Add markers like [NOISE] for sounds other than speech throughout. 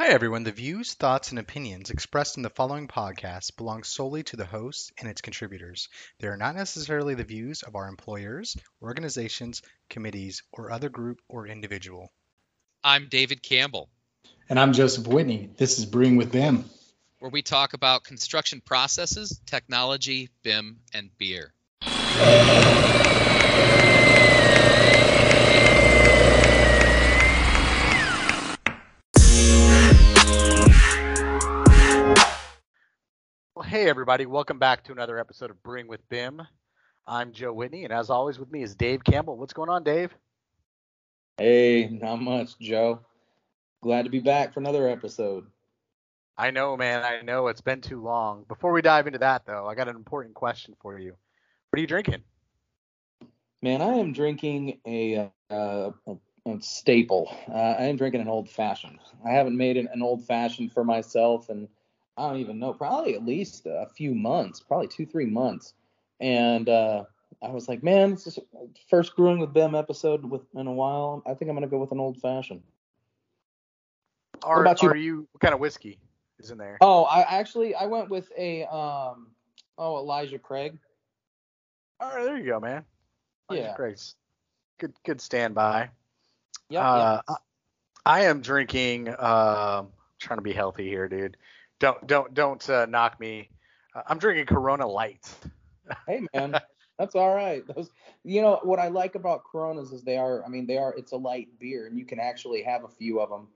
Hi, everyone. The views, thoughts, and opinions expressed in the following podcast belong solely to the host and its contributors. They are not necessarily the views of our employers, organizations, committees, or other group or individual. I'm David Campbell, And I'm Joseph Whitney. This is Brewing with BIM. where we talk about construction processes, technology, BIM, and beer. Hey everybody, welcome back to another episode of Brewing with BIM. I'm Joe Whitney, and as always with me is Dave Campbell. What's going on, Dave? Hey, not much, Joe. Glad to be back for another episode. I know, man, I know it's been too long. Before we dive into that, though, I got an important question for you. What are you drinking? Man, I am drinking a, uh, a, a staple. Uh, I am drinking an old fashioned. I haven't made an, an old fashioned for myself, and I don't even know, probably at least a few months, probably two, three months. And uh, I was like, man, this is the first Brewing with BIM episode with, in a while. I think I'm going to go with an old fashioned. Are, about you? are you what kind of whiskey is in there? Oh, I actually I went with a um oh Elijah Craig. All right, there you go, man. Yeah. Great. Good, good standby. Yep, uh, I- I am drinking. Um, trying to be healthy here, dude. Don't, don't, don't uh, knock me. Uh, I'm drinking Corona Light. Hey [LAUGHS] man, that's all right. Those, you know what I like about Coronas is they are. I mean, they are. It's a light beer, and you can actually have a few of them.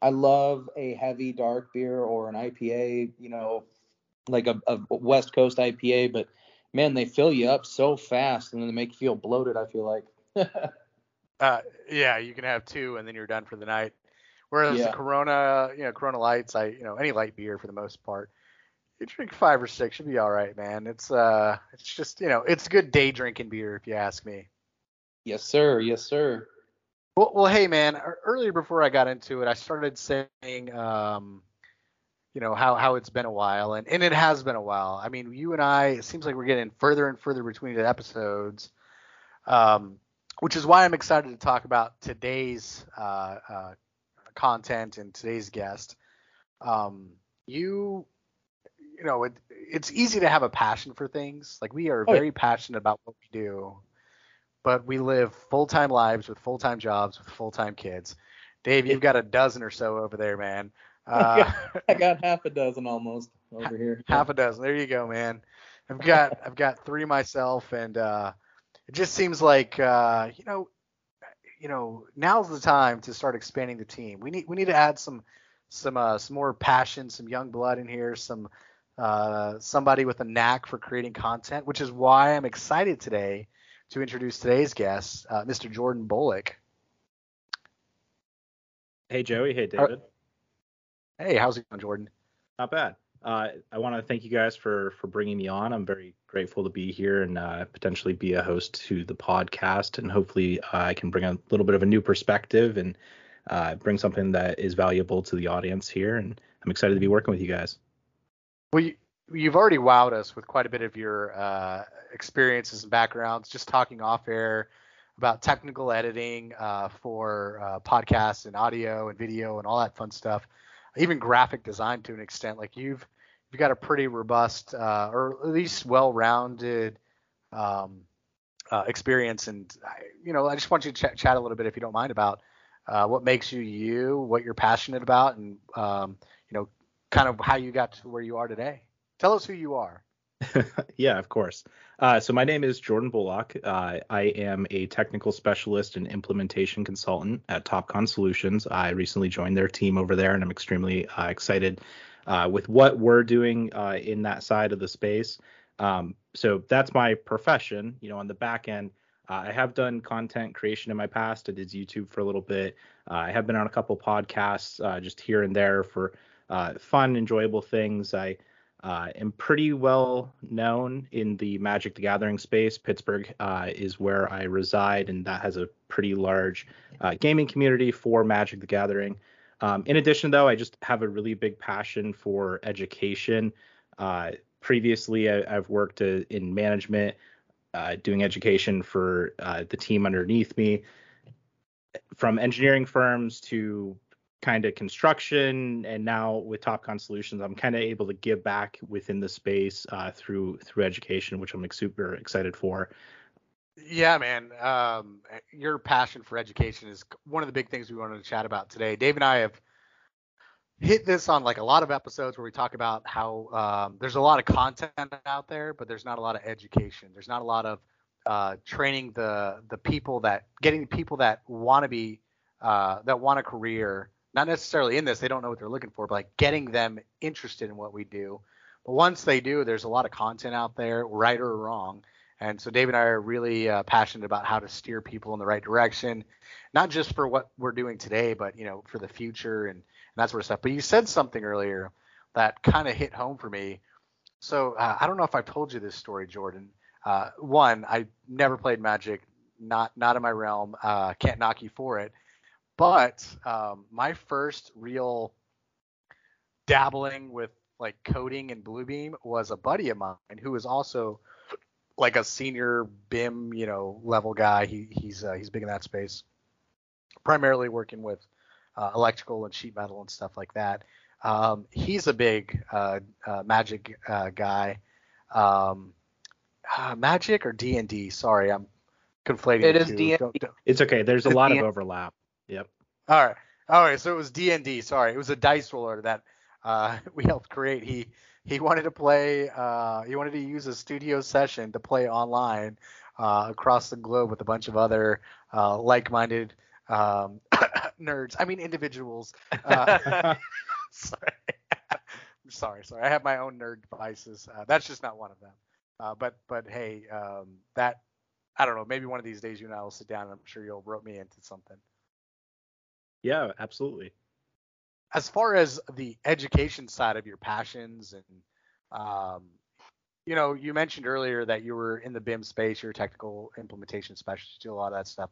I love a heavy dark beer or an IPA. You know, like a, a West Coast IPA, but man, they fill you up so fast, and then they make you feel bloated. I feel like. [LAUGHS] Uh, yeah, you can have two and then you're done for the night. Whereas Yeah. the Corona, you know, Corona Lights, I, you know, any light beer for the most part, you drink five or six, you'll be all right, man. It's, uh, it's just, you know, it's good day drinking beer if you ask me. yes, sir. Yes, sir. Well, well, hey, man. Earlier before I got into it, I started saying, um, you know, how how it's been a while, and and it has been a while. I mean, you and I, it seems like we're getting further and further between the episodes, um, which is why I'm excited to talk about today's uh, uh, content and today's guest. Um, you, you know, it, it's easy to have a passion for things. Like we are Oh, yeah. very passionate about what we do, but we live full-time lives with full-time jobs with full-time kids. Dave, you've got a dozen or so over there, man. [LAUGHS] Uh, I got half a dozen almost over here. [LAUGHS] half a dozen. There you go, man. I've got I've got three myself, and uh, it just seems like uh, you know, you know, now's the time to start expanding the team. We need we need to add some some uh, some more passion, some young blood in here, some uh, somebody with a knack for creating content, which is why I'm excited today to introduce today's guest, uh, Mr. Jordan Bullock. Hey Joey, hey David. Hey, how's it going, Jordan? Not bad. Uh, I want to thank you guys for for bringing me on. I'm very grateful to be here and uh, potentially be a host to the podcast, and hopefully uh, I can bring a little bit of a new perspective and uh, bring something that is valuable to the audience here. And I'm excited to be working with you guys. Well, you, you've already wowed us with quite a bit of your uh, experiences and backgrounds, just talking off air about technical editing uh, for podcasts and audio and video and all that fun stuff, even graphic design to an extent. Like you've you've got a pretty robust uh, or at least well-rounded um, uh, experience, and I, you know I just want you to ch- chat a little bit if you don't mind about uh, what makes you you, what you're passionate about, and um, you know kind of how you got to where you are today. Tell us who you are. [LAUGHS] yeah, of course. Uh, so my name is Jordan Bullock. Uh, I am a technical specialist and implementation consultant at Topcon Solutions. I recently joined their team over there, and I'm extremely uh, excited uh, with what we're doing uh, in that side of the space. Um, so that's my profession. You know, on the back end, uh, I have done content creation in my past. I did YouTube for a little bit. Uh, I have been on a couple podcasts uh, just here and there for uh, fun, enjoyable things. I am pretty well known in the Magic the Gathering space. Pittsburgh is where I reside, and that has a pretty large gaming community for Magic the Gathering. Um, in addition, though, I just have a really big passion for education. Uh, previously, I, I've worked uh, in management, uh, doing education for uh, the team underneath me, from engineering firms to kind of construction and now with topcon solutions i'm kind of able to give back within the space uh, through through education which i'm like, super excited for Yeah, man. Um, your passion for education is one of the big things we wanted to chat about today. Dave and I have hit this on like a lot of episodes where we talk about how um, there's a lot of content out there, but there's not a lot of education. There's not a lot of uh, training the the people that getting the people that want to be uh, that want a career, not necessarily in this. They don't know what they're looking for, but like getting them interested in what we do. But once they do, there's a lot of content out there, right or wrong. And so Dave and I are really uh, passionate about how to steer people in the right direction, not just for what we're doing today, but you know for the future and, and that sort of stuff. But you said something earlier that kind of hit home for me. So uh, I don't know if I've told you this story, Jordan. Uh, one, I never played Magic, not not in my realm. Uh, can't knock you for it. But um, my first real dabbling with like coding and Bluebeam was a buddy of mine who was also like a senior BIM, you know, level guy. He he's uh, he's big in that space, primarily working with uh, electrical and sheet metal and stuff like that. Um, he's a big uh, uh magic uh, guy. Um, uh, magic or D and D? Sorry, I'm conflating. It the is. D&D. Don't- don't- it's okay there's a It's lot the- of overlap yep All right. All right. So it was D and D. Sorry, it was a dice roller that uh, [LAUGHS] we helped create. He he wanted to play. Uh, he wanted to use a studio session to play online uh, across the globe with a bunch of other uh, like-minded um, [COUGHS] nerds. I mean individuals. Uh, [LAUGHS] sorry. I'm [LAUGHS] sorry. Sorry. I have my own nerd devices. Uh, that's just not one of them. Uh, but but hey, um, that I don't know. Maybe one of these days you and I will sit down and I'm sure you'll rope me into something. yeah absolutely as far as the education side of your passions and um, you know you mentioned earlier that you were in the bim space you're a technical implementation specialist do a lot of that stuff.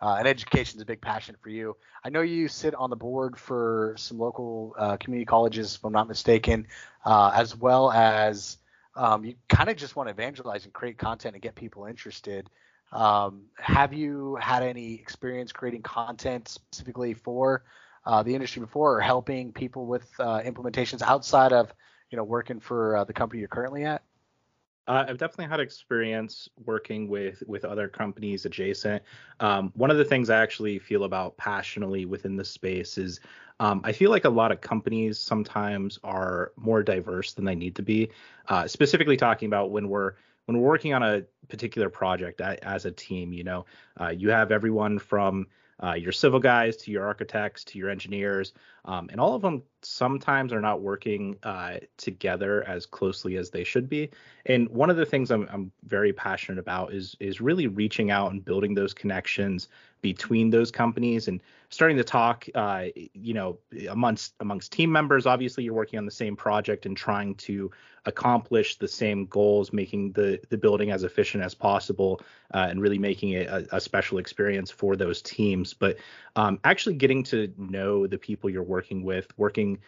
Uh, and education is a big passion for you. I know you sit on the board for some local uh, community colleges if i'm not mistaken uh, as well as um, you kind of just want to evangelize and create content and get people interested. Um, have you had any experience creating content specifically for uh, the industry before or helping people with uh, implementations outside of you know working for uh, the company you're currently at Uh, I've definitely had experience working with with other companies adjacent. Um, one of the things I actually feel about passionately within the space is um, I feel like a lot of companies sometimes are more diverse than they need to be. Uh, specifically talking about when we're when we're working on a particular project as a team, you know, you have everyone from uh, your civil guys to your architects to your engineers, um, and all of them sometimes are not working uh, together as closely as they should be. And one of the things I'm, I'm very passionate about is is really reaching out and building those connections between those companies and starting to talk, uh, you know, amongst amongst team members. Obviously, you're working on the same project and trying to accomplish the same goals, making the the building as efficient as possible, uh, and really making it a, a special experience for those teams. But um, actually getting to know the people you're working with, working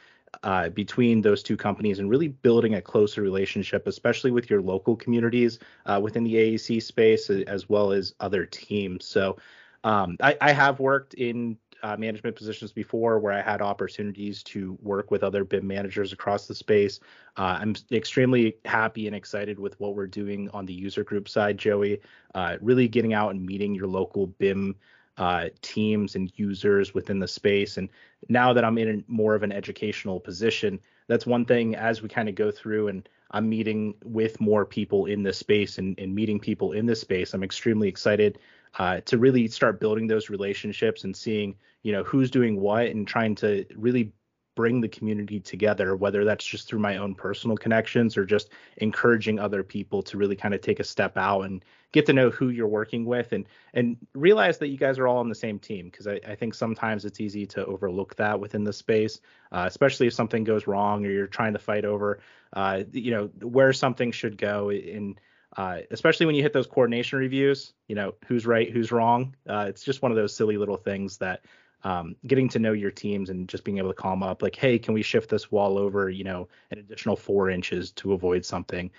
uh, between those two companies and really building a closer relationship, especially with your local communities uh, within the AEC space, as well as other teams. So um, I, I have worked in uh, management positions before where I had opportunities to work with other BIM managers across the space. Uh, I'm extremely happy and excited with what we're doing on the user group side, Joey. Uh, really getting out and meeting your local BIM uh, teams and users within the space. And now that I'm in more of an educational position, that's one thing as we kind of go through and I'm meeting with more people in this space and, and meeting people in this space. I'm extremely excited uh, to really start building those relationships and seeing, you know, who's doing what and trying to really bring the community together, whether that's just through my own personal connections or just encouraging other people to really kind of take a step out and get to know who you're working with and and realize that you guys are all on the same team because I, I think sometimes it's easy to overlook that within the space, uh, especially if something goes wrong or you're trying to fight over, uh, you know, where something should go and uh, especially when you hit those coordination reviews, you know, who's right, who's wrong. Uh, it's just one of those silly little things that um, getting to know your teams and just being able to call them up like, hey, can we shift this wall over, you know, an additional four inches to avoid something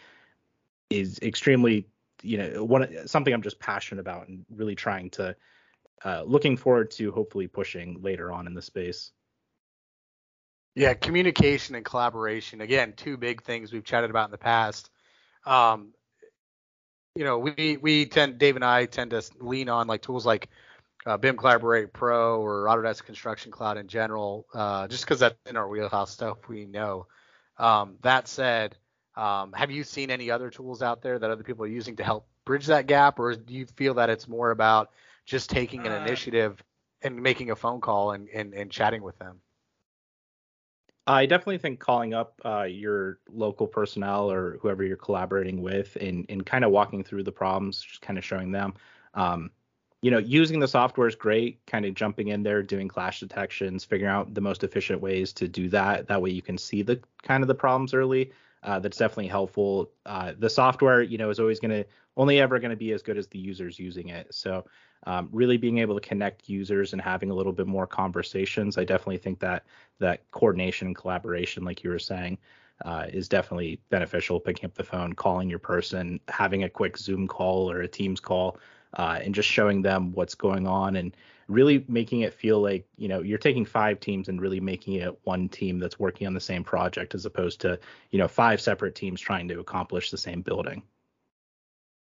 is extremely, you know, one something I'm just passionate about and really trying to uh, looking forward to hopefully pushing later on in the space. Yeah, communication and collaboration. Again, two big things we've chatted about in the past. Um, you know, we we tend Dave and I tend to lean on like tools like uh, BIM Collaborate Pro or Autodesk Construction Cloud in general, uh, just because that's in our wheelhouse stuff we know. Um, that said, um, have you seen any other tools out there that other people are using to help bridge that gap, or do you feel that it's more about just taking an Uh, initiative and making a phone call and, and, and chatting with them? I definitely think calling up uh, your local personnel or whoever you're collaborating with and, and kind of walking through the problems, just kind of showing them. Um, you know, using the software is great, kind of jumping in there, doing clash detections, figuring out the most efficient ways to do that. That way you can see the kind of the problems early. Uh, that's definitely helpful. Uh, the software, you know, is always going to only ever going to be as good as the users using it. So um, really being able to connect users and having a little bit more conversations, I definitely think that that coordination and collaboration, like you were saying, uh, is definitely beneficial. Picking up the phone, calling your person, having a quick Zoom call or a Teams call, uh, and just showing them what's going on and really making it feel like you know you're taking five teams and really making it one team that's working on the same project as opposed to you know five separate teams trying to accomplish the same building.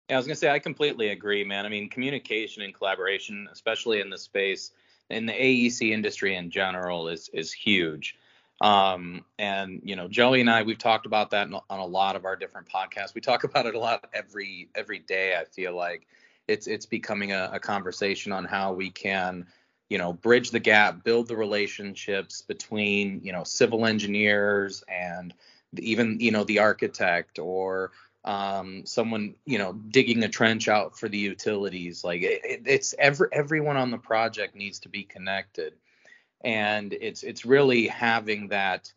Yeah, I was gonna say I completely agree, man. I mean, communication and collaboration, especially in the space in the AEC industry in general, is is huge. Um, and you know, Joey and I, we've talked about that on a lot of our different podcasts. We talk [LAUGHS] about it a lot every every day. I feel like it's it's becoming a, a conversation on how we can, you know, bridge the gap, build the relationships between you know civil engineers and even you know the architect or um, someone you know digging a trench out for the utilities. Like it, it's every everyone on the project needs to be connected. And it's it's really having that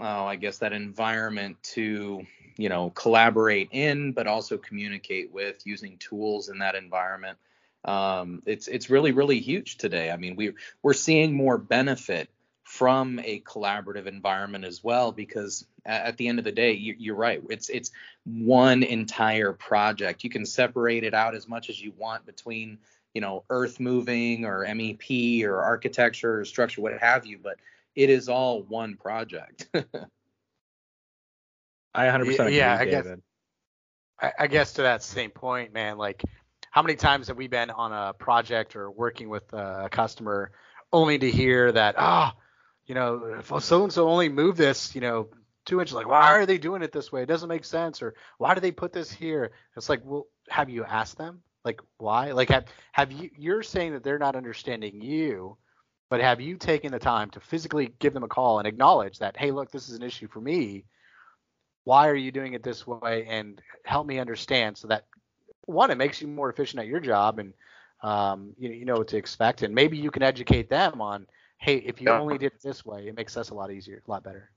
oh i guess that environment to you know collaborate in but also communicate with using tools in that environment. Um, it's it's really really huge today. I mean we we're seeing more benefit from a collaborative environment as well because at the end of the day you, are right. It's it's one entire project. You can separate it out as much as you want between you know earth moving or mep or architecture or structure what have you but it is all one project [LAUGHS] i 100% agree yeah I guess I, I guess to that same point man like how many times have we been on a project or working with a customer only to hear that ah oh, you know, if so and so only move this, you know, two inches, like why are they doing it this way? It doesn't make sense. Or why do they put this here? It's like, well, have you asked them? Like why? Like have have you? You're saying that they're not understanding you, but have you taken the time to physically give them a call and acknowledge that, hey, look, this is an issue for me. Why are you doing it this way? And help me understand so that one, it makes you more efficient at your job and um, you, you know what to expect, and maybe you can educate them on hey, if you only did it this way, it makes us a lot easier, a lot better.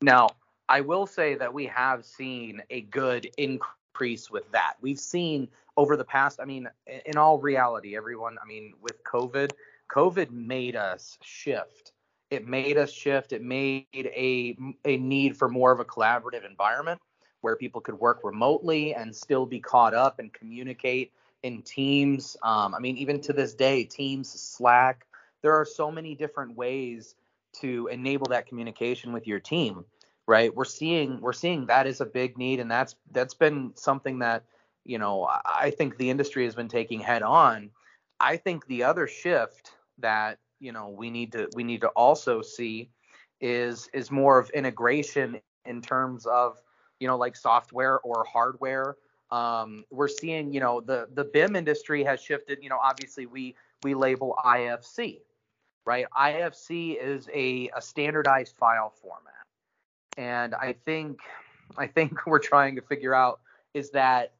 Now, I will say that we have seen a good increase with that. We've seen over the past, I mean, in all reality, everyone, I mean, with COVID, COVID made us shift. It made us shift. It made a a need for more of a collaborative environment where people could work remotely and still be caught up and communicate in teams. Um, I mean, even to this day, Teams, Slack, there are so many different ways to enable that communication with your team right we're seeing we're seeing that is a big need and that's that's been something that you know i think the industry has been taking head on i think the other shift that you know we need to we need to also see is is more of integration in terms of you know like software or hardware um, we're seeing you know the the bim industry has shifted you know obviously we we label ifc right? IFC is a, a standardized file format. And I think I think [LAUGHS] we're trying to figure out is that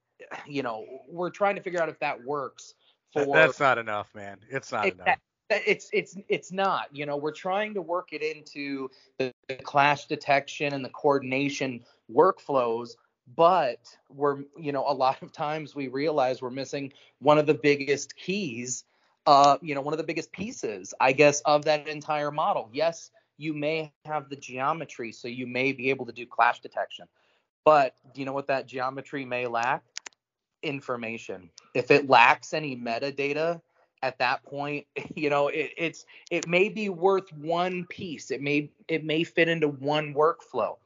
you know, we're trying to figure out if that works for That's not enough, man. It's not it, enough. It's it's it's not. You know, we're trying to work it into the, the clash detection and the coordination workflows, but we're you know, a lot of times we realize we're missing one of the biggest keys uh, you know, one of the biggest pieces, I guess, of that entire model. Yes, you may have the geometry, so you may be able to do clash detection. But do you know what that geometry may lack? Information. If it lacks any metadata, at that point, [LAUGHS] you know, it, it's it may be worth one piece. It may it may fit into one workflow,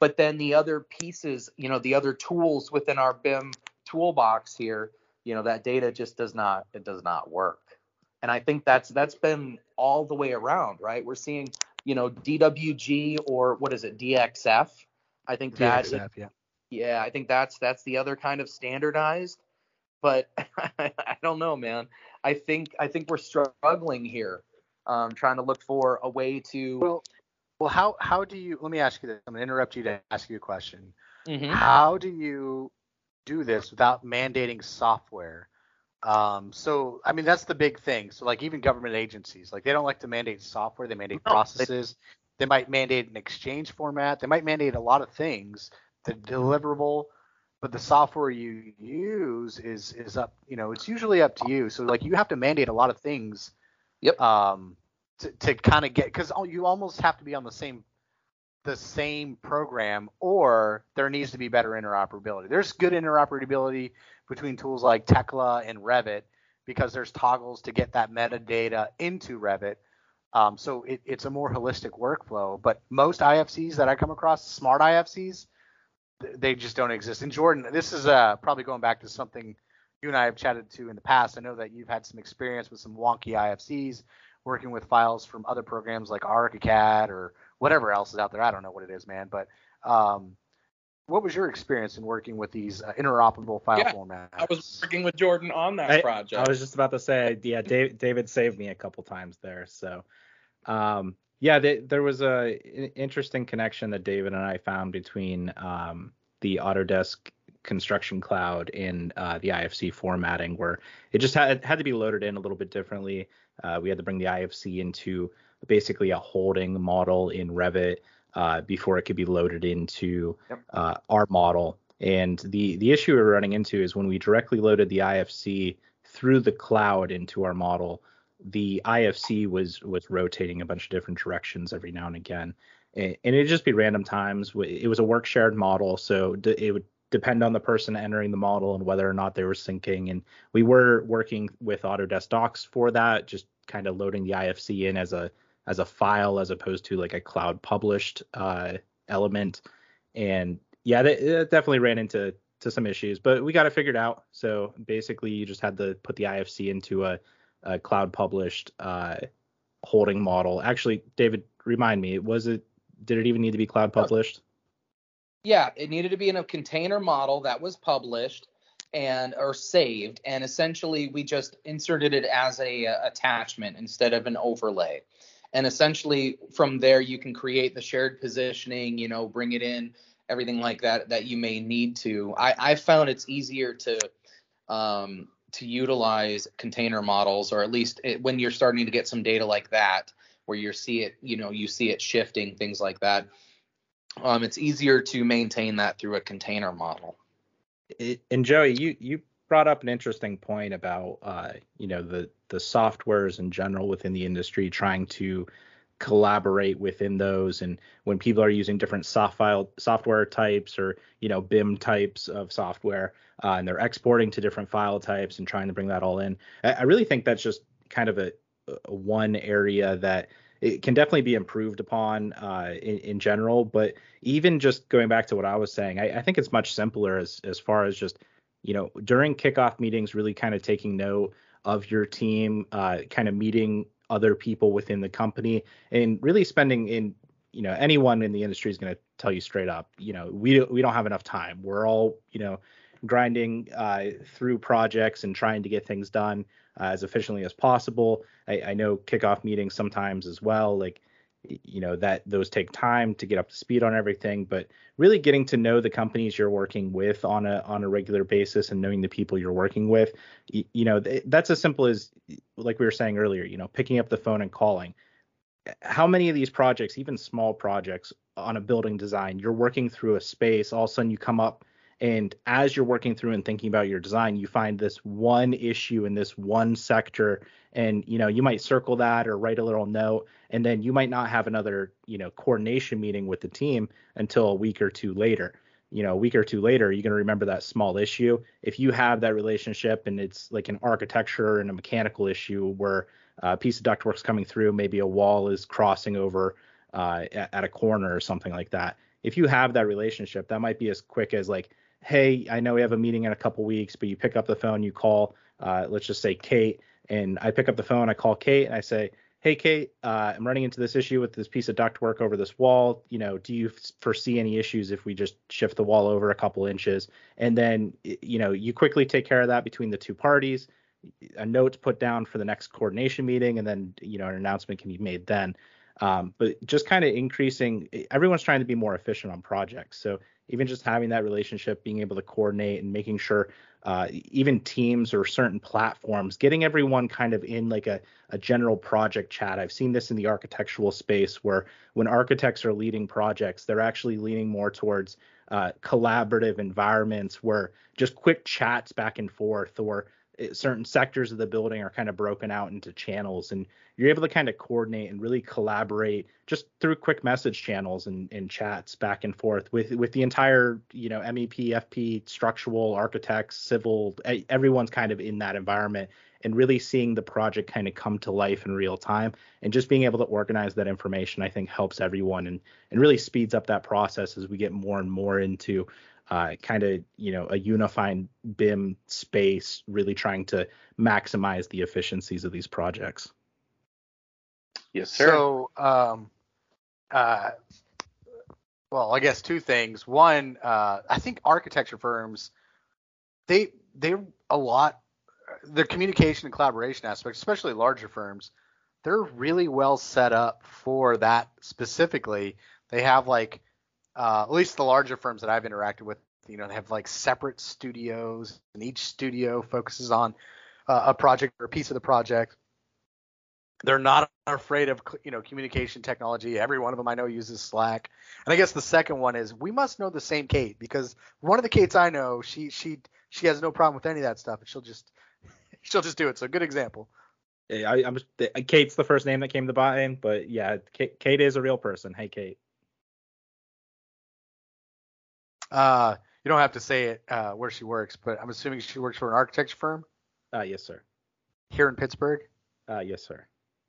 but then the other pieces, you know, the other tools within our BIM toolbox here, you know, that data just does not it does not work. And I think that's that's been all the way around, right? We're seeing, you know, DWG or what is it, DXF? I think that DXF, yeah. yeah, I think that's that's the other kind of standardized. But [LAUGHS] I don't know, man. I think I think we're struggling here, um, trying to look for a way to. Well, well, how how do you? Let me ask you this. I'm gonna interrupt you to ask you a question. Mhm. How do you do this without mandating software? Um, so I mean that's the big thing. So like even government agencies, like they don't like to mandate software. They mandate No, they- processes. They might mandate an exchange format. They might mandate a lot of things. The deliverable, but the software you use is is up. You know, it's usually up to you. So like you have to mandate a lot of things. Yep. Um, to to kind of get because you almost have to be on the same the same program or there needs to be better interoperability. There's good interoperability between tools like Tekla and Revit because there's toggles to get that metadata into Revit. Um, so it, it's a more holistic workflow. But most IFCs that I come across, smart IFCs, they just don't exist. And Jordan, this is uh, probably going back to something you and I have chatted to in the past. I know that you've had some experience with some wonky IFCs, working with files from other programs like ArchiCAD or whatever else is out there. I don't know what it is, man. But um, what was your experience in working with these uh, interoperable file Yeah, formats? I was working with Jordan on that I, project. I was just about to say, yeah, Dave, David saved me a couple times there. So, um, yeah, they, there was a interesting connection that David and I found between um, the Autodesk Construction Cloud and uh, the IFC formatting, where it just had had to be loaded in a little bit differently. Uh, we had to bring the IFC into basically a holding model in Revit uh, before it could be loaded into Yep. uh, our model. And the the issue we're running into is when we directly loaded the IFC through the cloud into our model, the IFC was was rotating a bunch of different directions every now and again, and, it'd just be random times. It was a work shared model, so it would depend on the person entering the model and whether or not they were syncing. And we were working with Autodesk Docs for that, just kind of loading the IFC in as a as a file as opposed to like a cloud published uh, element. And yeah, that definitely ran into to some issues, but we got it figured out. So basically, you just had to put the IFC into a, a cloud published uh, holding model. Actually, David, remind me, was it? Did it even need to be cloud published? Yeah, it needed to be in a container model that was published and or saved, and essentially we just inserted it as a, uh, attachment instead of an overlay. And essentially from there you can create the shared positioning, you know, bring it in, everything like that that you may need to. I, I found it's easier to um, to utilize container models, or at least it, when you're starting to get some data like that, where you see it, you know, you see it shifting, things like that um, it's easier to maintain that through a container model. and Joey, you you brought up an interesting point about uh, you know the the softwares in general within the industry trying to collaborate within those and when people are using different soft file software types or you know BIM types of software uh, and they're exporting to different file types and trying to bring that all in. I, I really think that's just kind of a, a one area that it can definitely be improved upon uh, in, in general. But even just going back to what I was saying, I, I think it's much simpler as as far as just you know during kickoff meetings, really kind of taking note of your team, uh, kind of meeting other people within the company, and really spending in you know anyone in the industry is going to tell you straight up, you know we we don't have enough time. We're all you know grinding uh, through projects and trying to get things done uh, as efficiently as possible. I, I know kickoff meetings sometimes as well, like you know that those take time to get up to speed on everything, but really getting to know the companies you're working with on a on a regular basis and knowing the people you're working with, y- you know th- that's as simple as like we were saying earlier, you know picking up the phone and calling. Uh, how many of these projects, even small projects on a building design, you're working through a space, all of a sudden you come up and as you're working through and thinking about your design you find this one issue in this one sector and you know you might circle that or write a little note and then you might not have another you know coordination meeting with the team until a week or two later you know, a week or two later, you're going to remember that small issue. If you have that relationship and it's like an architecture and a mechanical issue where a piece of ductwork's coming through, maybe a wall is crossing over uh, at, at a corner or something like that. If you have that relationship, that might be as quick as like, hey, I know we have a meeting in a couple weeks, but you pick up the phone, you call, uh, let's just say Kate, and I pick up the phone, I call Kate, and I say, hey Kate, uh, I'm running into this issue with this piece of ductwork over this wall. You know, do you foresee any issues if we just shift the wall over a couple inches? And then, you know, you quickly take care of that between the two parties. A note's put down for the next coordination meeting, and then you know an announcement can be made then. Um, but just kind of increasing, everyone's trying to be more efficient on projects. So even just having that relationship, being able to coordinate and making sure uh, even teams or certain platforms, getting everyone kind of in like a, a general project chat. I've seen this in the architectural space where when architects are leading projects, they're actually leaning more towards uh, collaborative environments where just quick chats back and forth or uh, certain sectors of the building are kind of broken out into channels and you're able to kind of coordinate and really collaborate just through quick message channels and, and chats back and forth with with the entire you know mep fp structural architects civil everyone's kind of in that environment and really seeing the project kind of come to life in real time. And just being able to organize that information i think helps everyone and and really speeds up that process as we get more and more into uh, kind of you know a unifying BIM space, really trying to maximize the efficiencies of these projects. Yes, sir. So, um, uh, well, I guess two things. One, uh, I think architecture firms, they they're a lot their communication and collaboration aspects, especially larger firms, they're really well set up for that specifically. They have like uh, at least the larger firms that I've interacted with, you know, they have like separate studios, and each studio focuses on uh, a project or a piece of the project. They're not afraid of you know communication technology. Every one of them I know uses Slack. And I guess the second one is we must know the same Kate because one of the Kates I know, she she she has no problem with any of that stuff, and she'll just [LAUGHS] she'll just do it. So good example. Yeah, I, am Kate's the first name that came to mind, but yeah, Kate, Kate is a real person. Hey, Kate. Uh, you don't have to say it uh, where she works, but I'm assuming she works for an architecture firm. Uh, yes, sir. Here in Pittsburgh. Uh, yes, sir.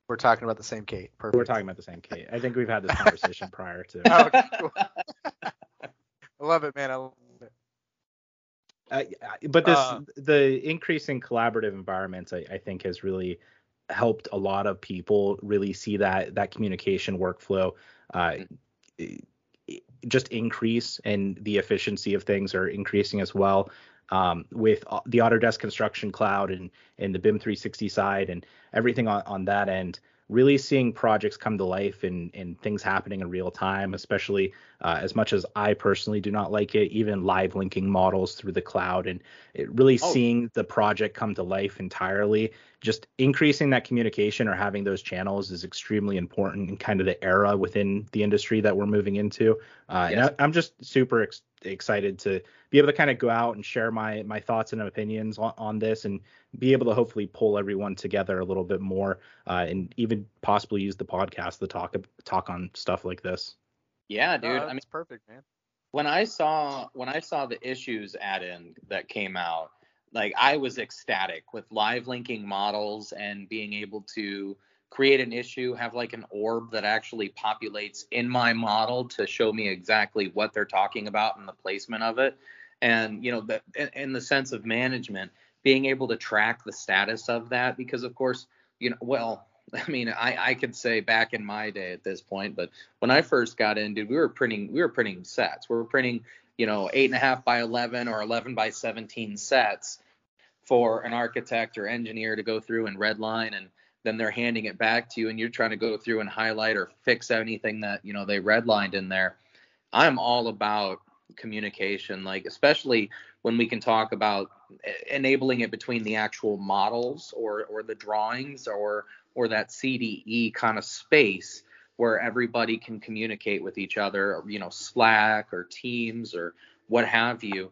We're talking about the same Kate. Perfect. We're talking about the same Kate. I think we've had this [LAUGHS] conversation prior to. Oh, okay, cool. I love it, man. I love it. Uh, but this uh, the increasing collaborative environments I, I, think has really helped a lot of people really see that that communication workflow uh, just increase and the efficiency of things are increasing as well um, with the Autodesk Construction Cloud and and the BIM 360 side and everything on, on that end really seeing projects come to life and, and things happening in real time, especially uh, as much as I personally do not like it, even live linking models through the cloud and it really oh. seeing the project come to life entirely. Just increasing that communication or having those channels is extremely important in kind of the era within the industry that we're moving into. Uh, yes. And I, am just super ex- excited to be able to kind of go out and share my my thoughts and opinions on, on this and be able to hopefully pull everyone together a little bit more uh, and even possibly use the podcast to talk talk on stuff like this. Yeah, dude. I mean, it's perfect, man. When I saw when I saw the issues add-in that came out, like I was ecstatic with live linking models and being able to create an issue, have like an orb that actually populates in my model to show me exactly what they're talking about and the placement of it. And you know, the, in, the sense of management, being able to track the status of that, because of course, you know, well, [LAUGHS] I mean, I, I could say back in my day at this point, but when I first got in, dude, we were printing we were printing sets. We were printing, you know, eight and a half by eleven or eleven by seventeen sets for an architect or engineer to go through and redline and then they're handing it back to you and you're trying to go through and highlight or fix anything that you know they redlined in there. I'm all about communication like especially when we can talk about enabling it between the actual models or or the drawings or or that cde kind of space where everybody can communicate with each other you know slack or teams or what have you.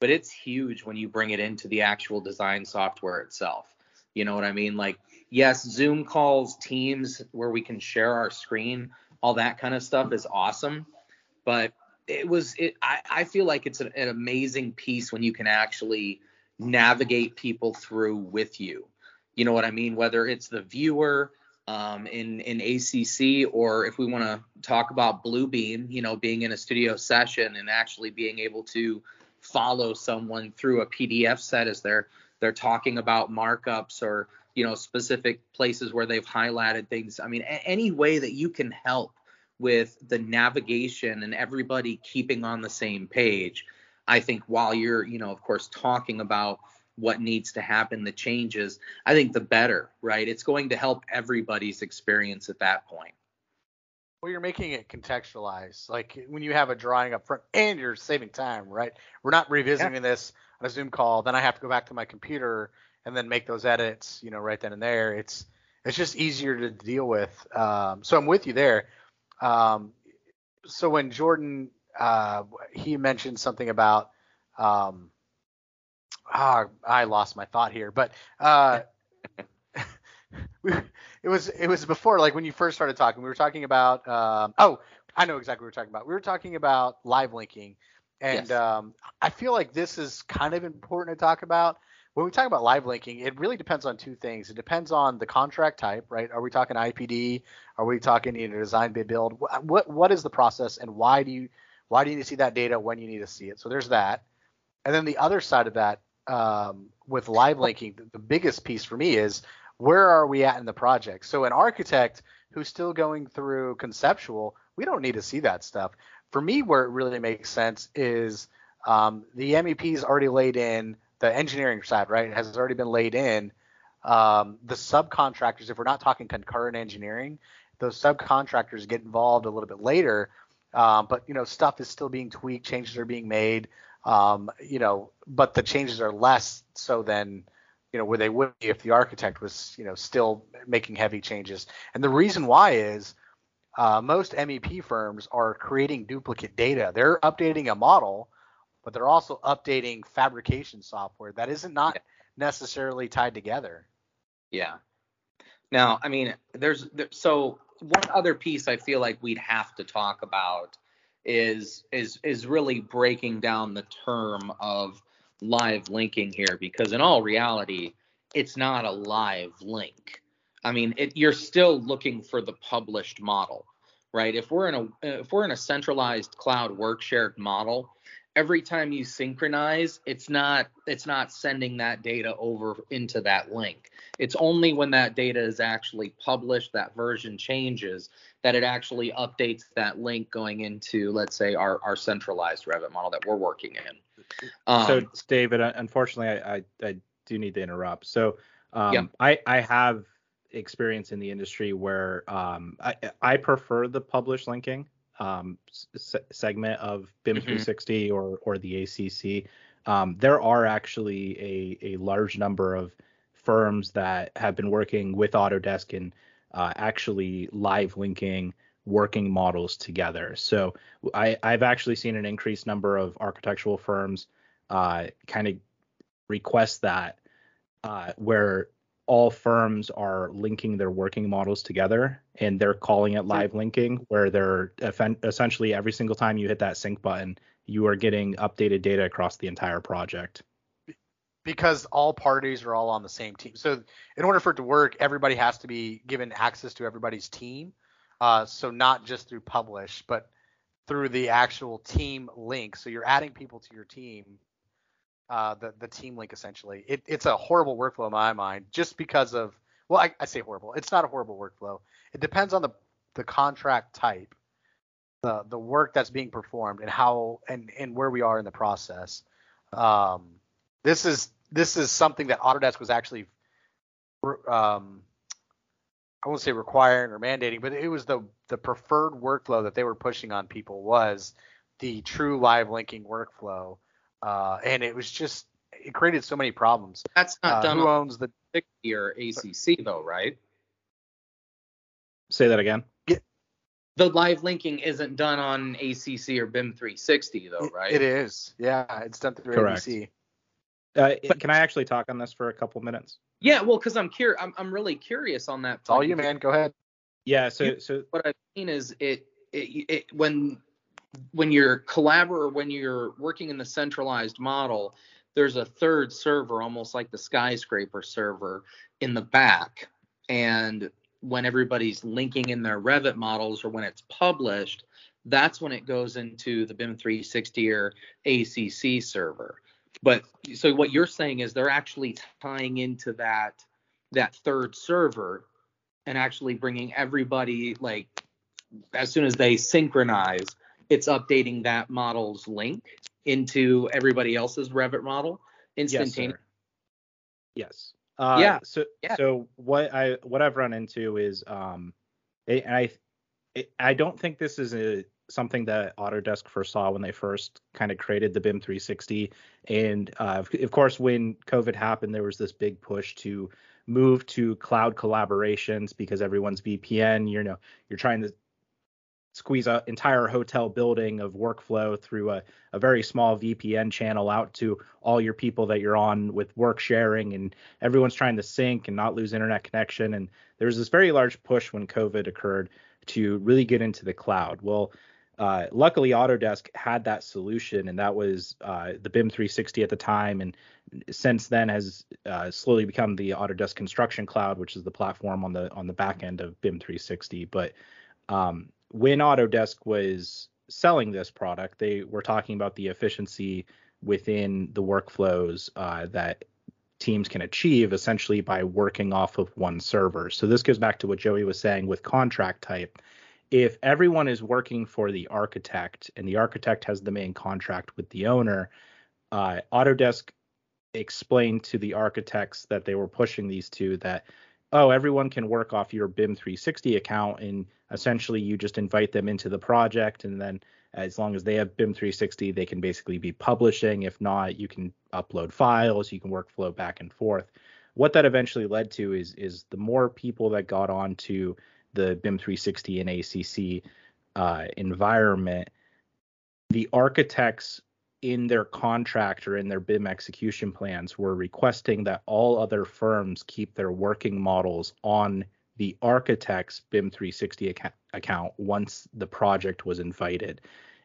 But it's huge when you bring it into the actual design software itself you know what i mean like yes, Zoom calls, Teams, where we can share our screen, all that kind of stuff is awesome. But it was it I, I feel like it's an, an amazing piece when you can actually navigate people through with you. You know what I mean? Whether it's the viewer um, in in ACC or if we want to talk about Bluebeam, you know, being in a studio session and actually being able to follow someone through a PDF set as they're they're talking about markups or you know specific places where they've highlighted things. I mean, a- any way that you can help with the navigation and everybody keeping on the same page. I think while you're, you know, of course, talking about what needs to happen, the changes, I think the better, right? It's going to help everybody's experience at that point. Well, you're making it contextualized. Like when you have a drawing up front and you're saving time, right? We're not revisiting this on a Zoom call. Then I have to go back to my computer and then make those edits, you know, right then and there. It's it's just easier to deal with. Um, so I'm with you there. Um, so when Jordan uh, he mentioned something about um, ah, I lost my thought here, but uh, it was it was before like when you first started talking. We were talking about um, oh I know exactly what we're talking about. We were talking about live linking, and Yes. um, I feel like this is kind of important to talk about. When we talk about live linking, it really depends on two things. It depends on the contract type, right? Are we talking IPD? Are we talking you know, design bid build? Wh- What what is the process, and why do you why do you need to see that data when you need to see it? So there's that. And then the other side of that, um, with live linking, the biggest piece for me is where are we at in the project? So an architect who's still going through conceptual, we don't need to see that stuff. For me, where it really makes sense is um, the MEP's already laid in, the engineering side, right, has already been laid in. Um, the subcontractors, if we're not talking concurrent engineering, those subcontractors get involved a little bit later. Um, but you know, stuff is still being tweaked, changes are being made. Um, you know, but the changes are less so than you know where they would be if the architect was you know still making heavy changes. And the reason why is uh, most MEP firms are creating duplicate data. They're updating a model, but they're also updating fabrication software that isn't not necessarily tied together. Yeah. Now, I mean, there's there, so one other piece I feel like we'd have to talk about is is is really breaking down the term of live linking here because in all reality, it's not a live link. I mean, it, you're still looking for the published model, right? If we're in a if we're in a centralized cloud work shared model, every time you synchronize, it's not it's not sending that data over into that link. It's only when that data is actually published, that version changes, that it actually updates that link going into, let's say, our, our centralized Revit model that we're working in. Um, so David, unfortunately, I, I, I do need to interrupt. So um, Yeah. I, I have experience in the industry where um, I, I prefer the published linking um, s- segment of BIM Mhm. 360 or or the ACC. Um, there are actually a, a large number of firms that have been working with Autodesk and uh, actually live linking working models together. So I, I've actually seen an increased number of architectural firms uh, kind of request that uh, where all firms are linking their working models together and they're calling it live linking where they're effen- essentially every single time you hit that sync button you are getting updated data across the entire project because all parties are all on the same team. So in order for it to work, everybody has to be given access to everybody's team. Uh, so not just through publish, but through the actual team link. So you're adding people to your team, uh, the the team link essentially. It, it's a horrible workflow in my mind, just because of well, I, I say horrible. It's not a horrible workflow. It depends on the the contract type, the the work that's being performed, and how and and where we are in the process. Um, this is this is something that Autodesk was actually, um, I won't say requiring or mandating, but it was the the preferred workflow that they were pushing on people was the true live linking workflow, uh, and it was just it created so many problems. that's not Uh, done who owns the 60 or ACC though, right? say that again The live linking isn't done on ACC or BIM 360 though, right? It is, yeah, it's done through Correct. ACC. uh, can i actually talk on this for a couple minutes Yeah, well, because I'm curious, I'm, I'm really curious on that. It's all you, man. Go ahead. yeah so You- so What I've seen is it, it, it when when you're collabor when you're working in the centralized model, there's a third server, almost like the skyscraper server, in the back. And when everybody's linking in their Revit models or when it's published, that's when it goes into the BIM 360 or ACC server. But so what you're saying is they're actually tying into that that third server and actually bringing everybody like as soon as they synchronize, it's updating that model's link into everybody else's Revit model instantaneously. Yes. Yes. Uh, Yeah. So Yeah. so what I what I've run into is um, and I I don't think this is a something that Autodesk foresaw when they first kind of created the BIM 360. And uh, of, of course, when COVID happened, there was this big push to move to cloud collaborations because everyone's VPN. You know, you're trying to squeeze an entire hotel building of workflow through a, a very small VPN channel out to all your people that you're on with work sharing, and everyone's trying to sync and not lose internet connection. And there was this very large push when COVID occurred to really get into the cloud. Well, uh, luckily, Autodesk had that solution, and that was uh, the BIM 360 at the time, and since then has uh, slowly become the Autodesk Construction Cloud, which is the platform on the on the back end of BIM 360. But um, when Autodesk was selling this product, they were talking about the efficiency within the workflows uh, that teams can achieve essentially by working off of one server. So this goes back to what Joey was saying with contract type. If everyone is working for the architect and the architect has the main contract with the owner, uh, Autodesk explained to the architects that they were pushing these to that oh everyone can work off your BIM 360 account and essentially you just invite them into the project and then as long as they have BIM 360 they can basically be publishing. If not you can upload files you can workflow back and forth. What that eventually led to is is the more people that got onto the BIM 360 and ACC uh, environment the architects in their contract or in their BIM execution plans were requesting that all other firms keep their working models on the architect's BIM 360 account, account once the project was invited.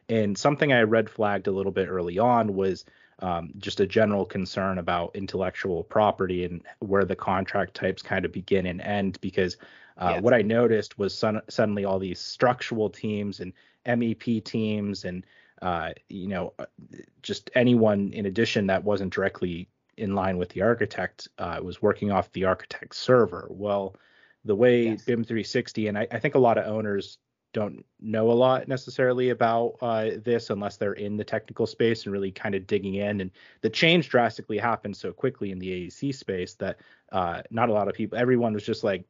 And something I red flagged a little bit early on was um, just a general concern about intellectual property and where the contract types kind of begin and end. Because uh, Yes. what I noticed was son- suddenly all these structural teams and MEP teams and uh, you know, uh, just anyone in addition that wasn't directly in line with the architect uh, was working off the architect's server. Well, the way Yes. BIM 360, and I, I think a lot of owners don't know a lot necessarily about uh, this unless they're in the technical space and really kind of digging in. And the change drastically happened so quickly in the AEC space that uh, not a lot of people, everyone was just like,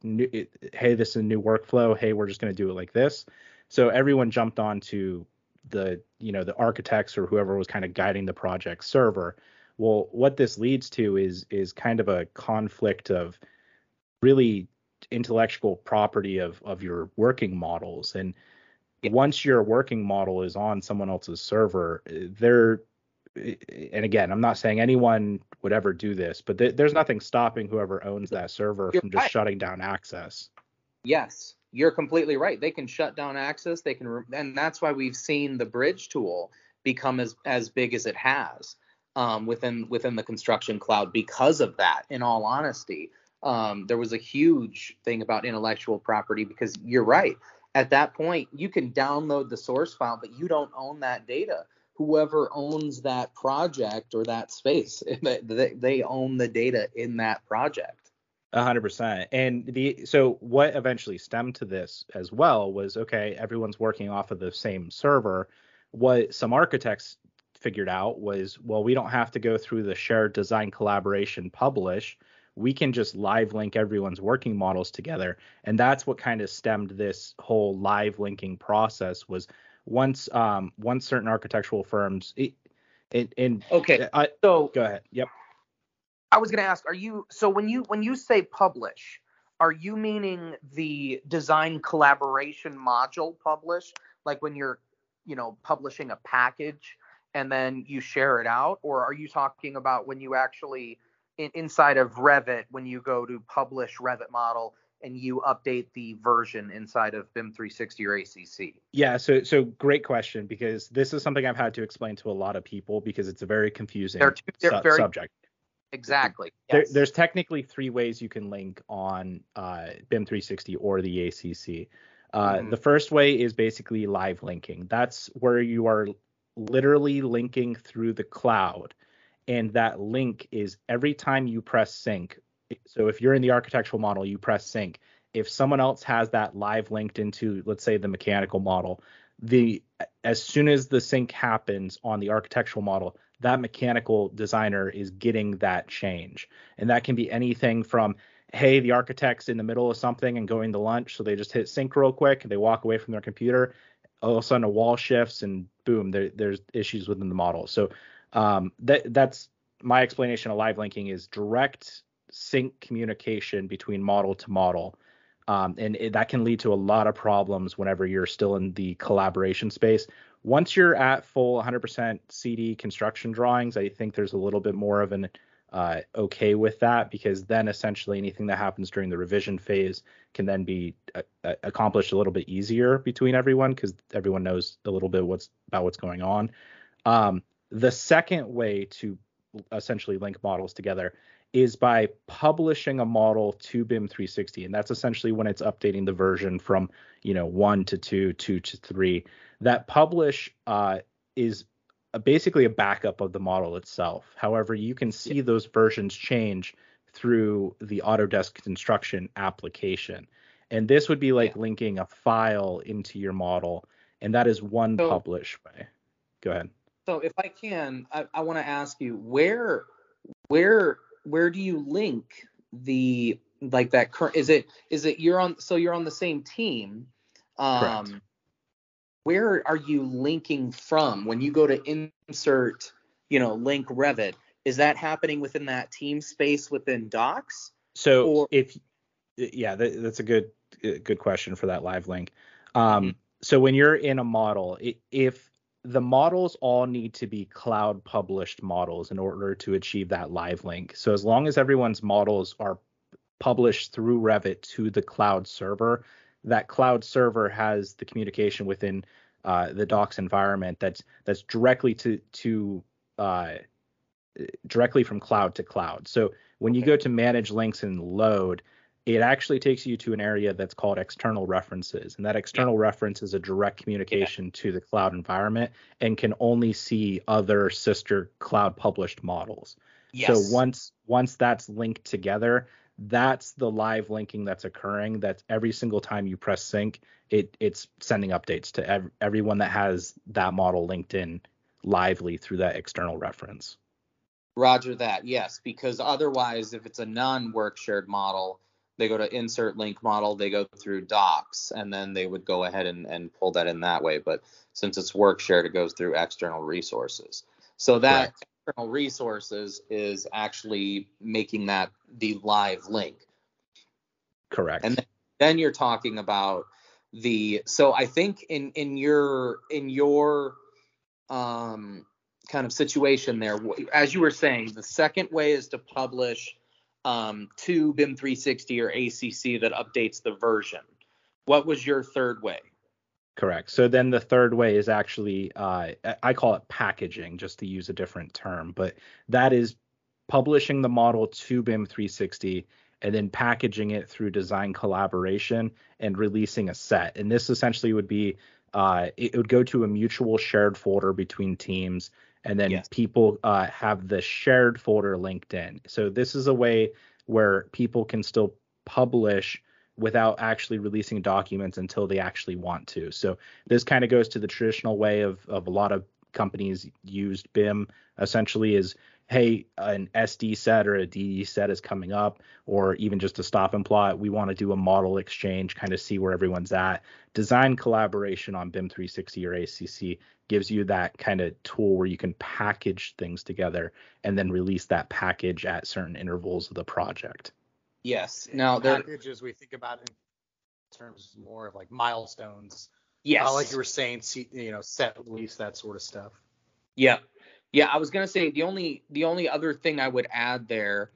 hey, this is a new workflow. Hey, we're just going to do it like this. So everyone jumped onto the you know the architects or whoever was kind of guiding the project server well what this leads to is is kind of a conflict of really intellectual property of of your working models and Yeah. once your working model is on someone else's server they're eh, and again i'm not saying anyone would ever do this but th- there's nothing stopping whoever owns that server You're from just right. shutting down access Yes, you're completely right. They can shut down access. They can, re- and that's why we've seen the bridge tool become as as big as it has um, within within the construction cloud because of that. In all honesty, um, there was a huge thing about intellectual property because you're right. At that point, you can download the source file, but you don't own that data. Whoever owns that project or that space, [LAUGHS] they, they own the data in that project. A hundred percent. And the so what eventually stemmed to this as well was okay, everyone's working off of the same server. What some architects figured out was, well, we don't have to go through the shared design collaboration publish. We can just live link everyone's working models together. And that's what kind of stemmed this whole live linking process was once um once certain architectural firms it, it, and Okay, I so go ahead. Yep. I was gonna ask, are you so when you when you say publish, are you meaning the design collaboration module publish, like when you're, you know, publishing a package and then you share it out, or are you talking about when you actually in, inside of Revit when you go to publish Revit model and you update the version inside of BIM 360 or ACC? Yeah, so so great question because this is something I've had to explain to a lot of people because it's a very confusing They're, two, they're su- very subject. exactly. There, yes. there's technically three ways you can link on uh, BIM 360 or the ACC. Uh, Mm-hmm. Mhm. The first way is basically live linking. That's where you are literally linking through the cloud, and that link is every time you press sync. So if you're in the architectural model, you press sync. If someone else has that live linked into, let's say, the mechanical model, the as soon as the sync happens on the architectural model, that mechanical designer is getting that change. And that can be anything from, hey, the architect's in the middle of something and going to lunch, so they just hit sync real quick and they walk away from their computer. All of a sudden, a wall shifts and boom, there, there's issues within the model. So um, that that's my explanation of live linking is direct sync communication between model to model. Um, and it, that can lead to a lot of problems whenever you're still in the collaboration space. Once you're at full 100% CD construction drawings, I think there's a little bit more of an uh, okay with that because then essentially anything that happens during the revision phase can then be uh, uh, accomplished a little bit easier between everyone because everyone knows a little bit what's about what's going on. Um, the second way to essentially link models together is by publishing a model to BIM 360, and that's essentially when it's updating the version from you know one to two, two to three. That publish uh, is a, basically a backup of the model itself. However, you can see those versions change through the Autodesk construction application, and this would be like linking a file into your model, and that is one So- publish way. Go ahead. So if I can, I, I want to ask you where where where do you link the like that current is it is it you're on so you're on the same team um Correct. where are you linking from when you go to insert you know link revit is that happening within that team space within docs So Or- if yeah, that, that's a good good question for that live link. Um, Mhm. So when you're in a model, if the models all need to be cloud published models in order to achieve that live link. So as long as everyone's models are published through Revit to the cloud server, that cloud server has the communication within uh, the Docs environment that's that's directly to to uh, directly from cloud to cloud. So when you go to manage links and load, it actually takes you to an area that's called external references. And that external reference is a direct communication to the cloud environment and can only see other sister cloud published models. Yes. So once once that's linked together, that's the live linking that's occurring. That's every single time you press sync, it it's sending updates to ev- everyone that has that model linked in lively through that external reference. Roger that, yes, because otherwise, if it's a non-work shared model, they go to insert link model, they go through docs, and then they would go ahead and, and pull that in that way. But since it's work shared, it goes through external resources. So that Correct. external resources is actually making that the live link. Correct. And then, then you're talking about the so I think in in your in your um kind of situation there as you were saying the second way is to publish um to BIM 360 or ACC that updates the version. What was your third way? Correct. So then the third way is actually, uh, I- call it packaging, just to use a different term, but that is publishing the model to BIM 360 and then packaging it through design collaboration and releasing a set. And this essentially would be, uh, it would go to a mutual shared folder between teams, and then Yes. people uh, have the shared folder linked in. So this is a way where people can still publish without actually releasing documents until they actually want to. So this kind of goes to the traditional way of of a lot of companies used BIM essentially is hey an SD set or a DD set is coming up or even just a stop and plot we want to do a model exchange kind of see where everyone's at design collaboration on BIM 360 or ACC gives you that kind of tool where you can package things together and then release that package at certain intervals of the project Yes. Now there packages we think about in terms more of like milestones. yes. Uh, like you were saying, see, you know, set release that sort of stuff. Yeah. Yeah, I was gonna say the only the only other thing I would add there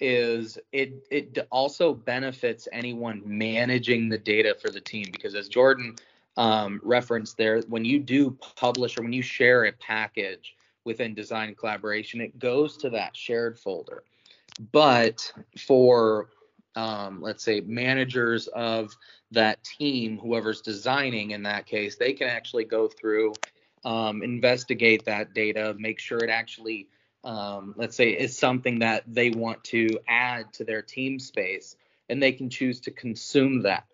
is it it also benefits anyone managing the data for the team because as Jordan um, referenced there, when you do publish or when you share a package within design collaboration, it goes to that shared folder. But for um, let's say managers of that team, whoever's designing in that case, they can actually go through, um, investigate that data, make sure it actually, um, let's say, is something that they want to add to their team space, and they can choose to consume that.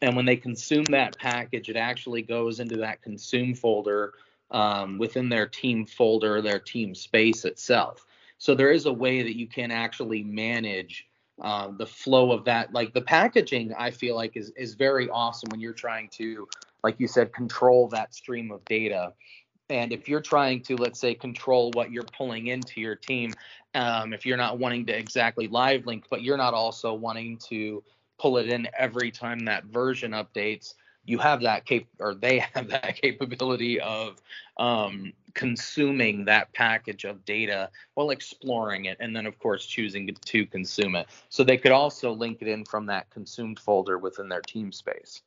And when they consume that package, it actually goes into that consume folder um, within their team folder, their team space itself. So there is a way that you can actually manage uh, the flow of that. Like the packaging, I feel like is is very awesome when you're trying to, like you said, control that stream of data. And if you're trying to, let's say, control what you're pulling into your team, um, if you're not wanting to exactly live link, but you're not also wanting to pull it in every time that version updates, you have that cap or they [LAUGHS] have that capability of um, consuming that package of data while exploring it and then of course choosing to consume it so they could also link it in from that consumed folder within their team space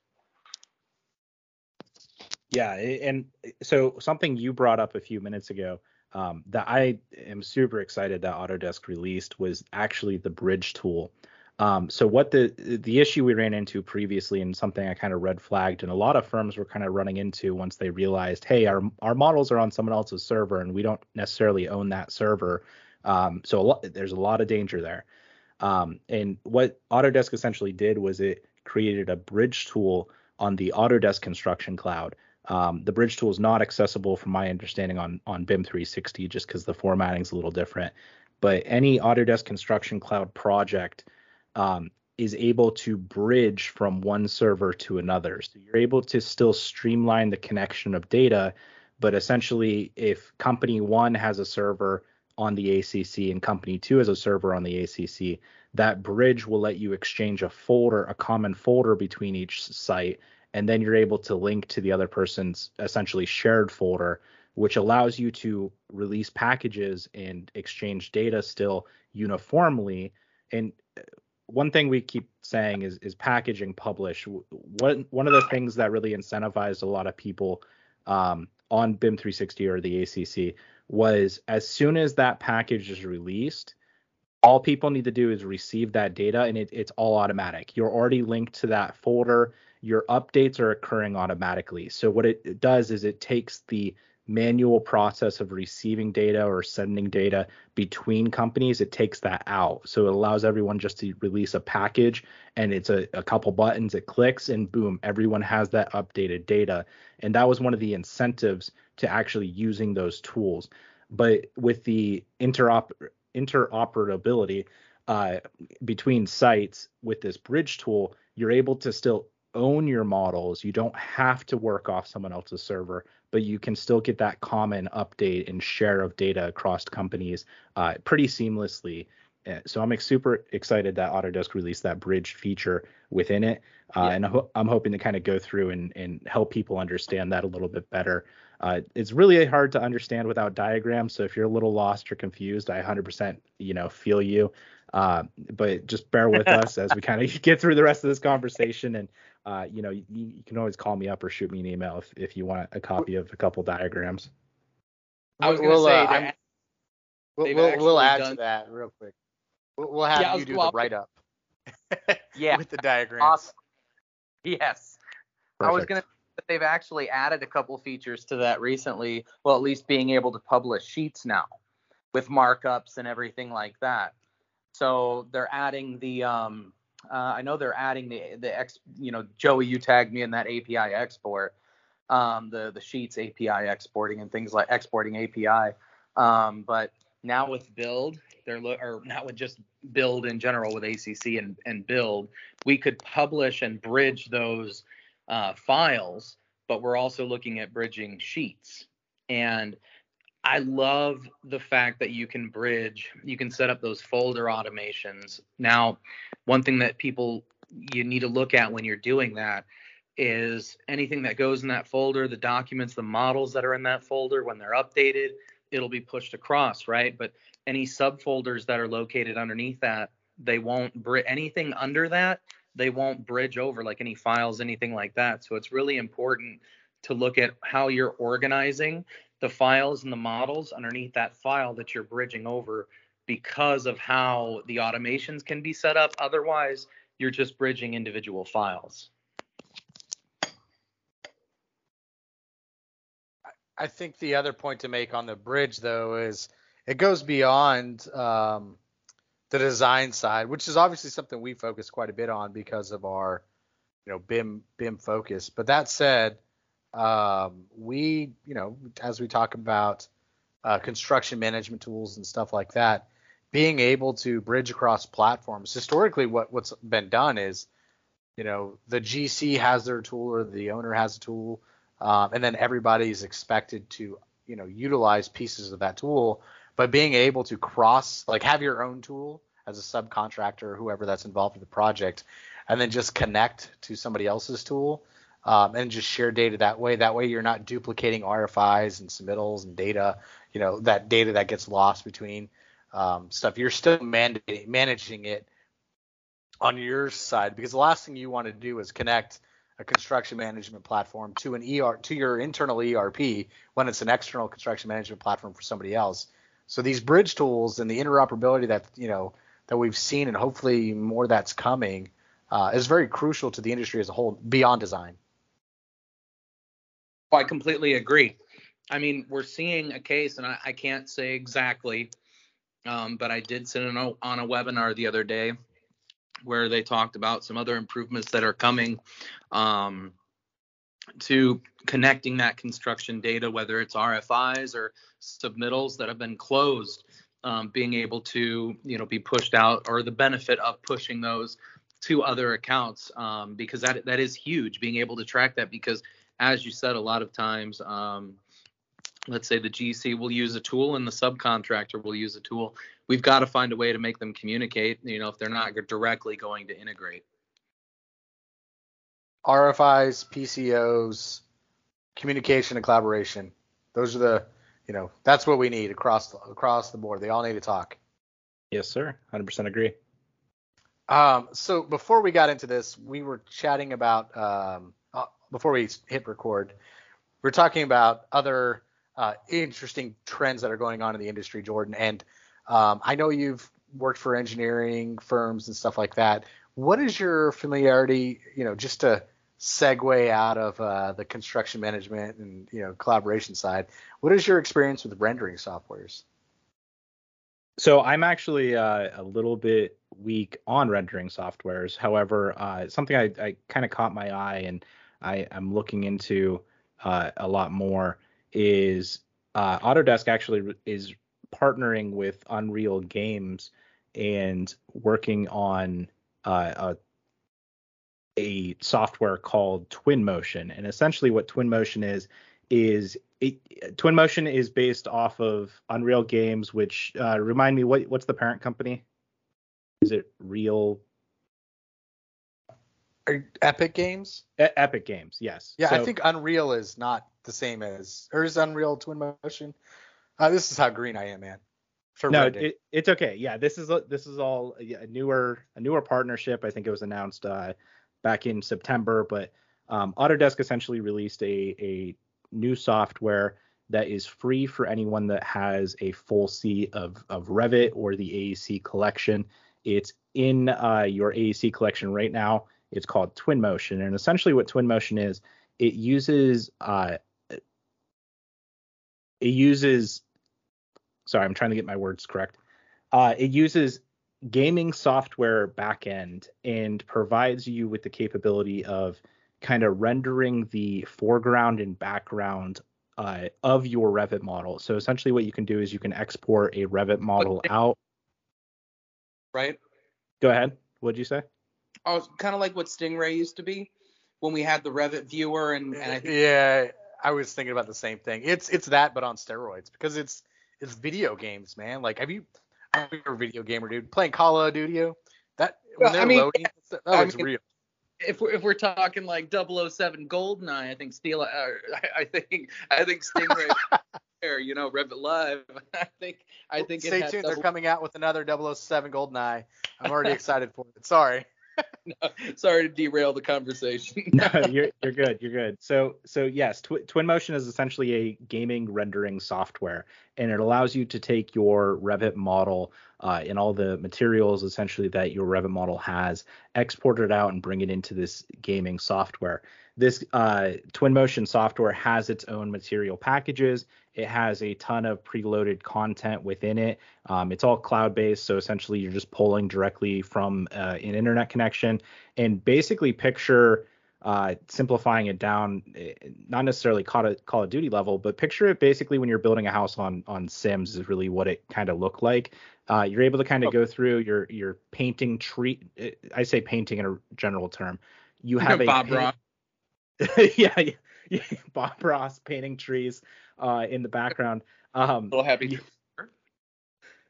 yeah and so something you brought up a few minutes ago um, that i am super excited that autodesk released was actually the bridge tool um, so what the the issue we ran into previously, and something I kind of red flagged, and a lot of firms were kind of running into once they realized, hey, our our models are on someone else's server, and we don't necessarily own that server. Um, so a lot, there's a lot of danger there. Um, and what Autodesk essentially did was it created a bridge tool on the Autodesk Construction Cloud. Um, the bridge tool is not accessible, from my understanding, on on BIM 360, just because the formatting is a little different. But any Autodesk Construction Cloud project um, is able to bridge from one server to another. So you're able to still streamline the connection of data, but essentially, if company one has a server on the ACC and company two has a server on the ACC, that bridge will let you exchange a folder, a common folder between each site, and then you're able to link to the other person's essentially shared folder, which allows you to release packages and exchange data still uniformly. And one thing we keep saying is is packaging publish. One one of the things that really incentivized a lot of people um, on BIM 360 or the ACC was as soon as that package is released, all people need to do is receive that data and it, it's all automatic. You're already linked to that folder. Your updates are occurring automatically. So what it, does is it takes the manual process of receiving data or sending data between companies, it takes that out. So it allows everyone just to release a package and it's a, a couple buttons, it clicks, and boom, everyone has that updated data. And that was one of the incentives to actually using those tools. But with the interop- interoperability uh, between sites with this bridge tool, you're able to still own your models. You don't have to work off someone else's server, but you can still get that common update and share of data across companies uh, pretty seamlessly. Uh, so I'm super excited that Autodesk released that bridge feature within it, uh, yeah. and ho- I'm hoping to kind of go through and, and help people understand that a little bit better. Uh, it's really hard to understand without diagrams, so if you're a little lost or confused, I 100% you know feel you. Uh, but just bear with [LAUGHS] us as we kind of [LAUGHS] get through the rest of this conversation and uh, you know, you, you, can always call me up or shoot me an email if, if you want a copy of a couple diagrams. I was going to we'll, say, uh, we'll, we'll, we'll, add done... to that real quick. We'll, we'll have yeah, you do the write up. [LAUGHS] yeah. With the diagrams. Awesome. Yes. Perfect. I was going to they've actually added a couple features to that recently. Well, at least being able to publish sheets now with markups and everything like that. So they're adding the um, uh, I know they're adding the the ex, you know, Joey, you tagged me in that API export, um, the the Sheets API exporting and things like exporting API. Um, but now with Build, they're lo- or not with just Build in general with ACC and and Build, we could publish and bridge those uh, files, but we're also looking at bridging Sheets and I love the fact that you can bridge, you can set up those folder automations. Now, one thing that people you need to look at when you're doing that is anything that goes in that folder, the documents, the models that are in that folder when they're updated, it'll be pushed across, right? But any subfolders that are located underneath that, they won't anything under that, they won't bridge over like any files, anything like that. So it's really important to look at how you're organizing the files and the models underneath that file that you're bridging over because of how the automations can be set up. Otherwise, you're just bridging individual files. I think the other point to make on the bridge though is it goes beyond um, the design side, which is obviously something we focus quite a bit on because of our you know BIM BIM focus. But that said, um, we you know as we talk about uh, construction management tools and stuff like that, being able to bridge across platforms. Historically, what what's been done is you know the GC has their tool or the owner has a tool um, and then everybody is expected to you know utilize pieces of that tool but being able to cross like have your own tool as a subcontractor or whoever that's involved with the project and then just connect to somebody else's tool um, and just share data that way that way you're not duplicating rfis and submittals and data you know that data that gets lost between um, stuff you're still managing it on your side because the last thing you want to do is connect a construction management platform to an ER to your internal ERP when it's an external construction management platform for somebody else. So these bridge tools and the interoperability that you know that we've seen and hopefully more that's coming uh, is very crucial to the industry as a whole beyond design. I completely agree. I mean, we're seeing a case, and I, I can't say exactly, um, but I did sit on a, on a webinar the other day where they talked about some other improvements that are coming um, to connecting that construction data, whether it's RFIs or submittals that have been closed, um, being able to you know be pushed out, or the benefit of pushing those to other accounts um, because that that is huge. Being able to track that because, as you said, a lot of times. Um, let's say the GC will use a tool and the subcontractor will use a tool we've got to find a way to make them communicate, you know, if they're not directly going to integrate. RFIs, PCOs, communication and collaboration. Those are the, you know, that's what we need across the, across the board. They all need to talk. Yes, sir. 100% agree. Um, so before we got into this, we were chatting about um, before we hit record, we are talking about other uh, interesting trends that are going on in the industry, Jordan. And um, I know you've worked for engineering firms and stuff like that. What is your familiarity, you know, just to segue out of uh, the construction management and you know collaboration side? What is your experience with rendering softwares? So I'm actually uh, a little bit weak on rendering softwares. However, uh, something I, I kind of caught my eye and I, am looking into uh, a lot more is uh, Autodesk actually is partnering with Unreal Games and working on uh, a, a software called Twinmotion. And essentially, what Twinmotion is is it, Twinmotion is based off of Unreal Games, which uh, remind me what what's the parent company? Is it Real? Epic Games? E- Epic Games, yes. Yeah, so, I think Unreal is not the same as, or is Unreal Twinmotion? Uh, this is how green I am, man. For no, it, it's okay. Yeah, this is this is all a newer a newer partnership. I think it was announced uh, back in September, but um, Autodesk essentially released a a new software that is free for anyone that has a full seat of of Revit or the AEC collection. It's in uh, your AEC collection right now. It's called Twinmotion, and essentially what Twinmotion is, it uses uh, it uses sorry, I'm trying to get my words correct. Uh, it uses gaming software backend and provides you with the capability of kind of rendering the foreground and background uh, of your Revit model. So essentially, what you can do is you can export a Revit model out. Right. Go ahead. What'd you say? Oh, kind of like what Stingray used to be when we had the Revit viewer and, and I think yeah, I was thinking about the same thing. It's it's that but on steroids because it's it's video games, man. Like, have you? I'm a video gamer, dude. Playing Call of Duty, that when they're I mean, loading, that looks mean, real. If we're if we're talking like 007 Goldeneye, I think Steel, uh, I, I think I think Stingray. [LAUGHS] there, you know, Revit Live. [LAUGHS] I think I think it Stay tuned. They're coming out with another 007 GoldenEye. I'm already [LAUGHS] excited for it. Sorry. [LAUGHS] Sorry to derail the conversation. [LAUGHS] no, you're you're good. You're good. So so yes, Tw- Twinmotion is essentially a gaming rendering software, and it allows you to take your Revit model uh, and all the materials essentially that your Revit model has, export it out, and bring it into this gaming software. This uh, Twinmotion software has its own material packages. It has a ton of preloaded content within it. Um, it's all cloud-based, so essentially you're just pulling directly from uh, an internet connection. And basically, picture uh, simplifying it down, eh, not necessarily Call of, Call of Duty level, but picture it basically when you're building a house on on Sims is really what it kind of looked like. Uh, you're able to kind of go through your your painting tree. eh, I say painting in a general term. You have a Bob Ross. [LAUGHS] yeah, yeah, yeah, [LAUGHS] Bob Ross painting trees uh, in the background. Um, Little happy. you,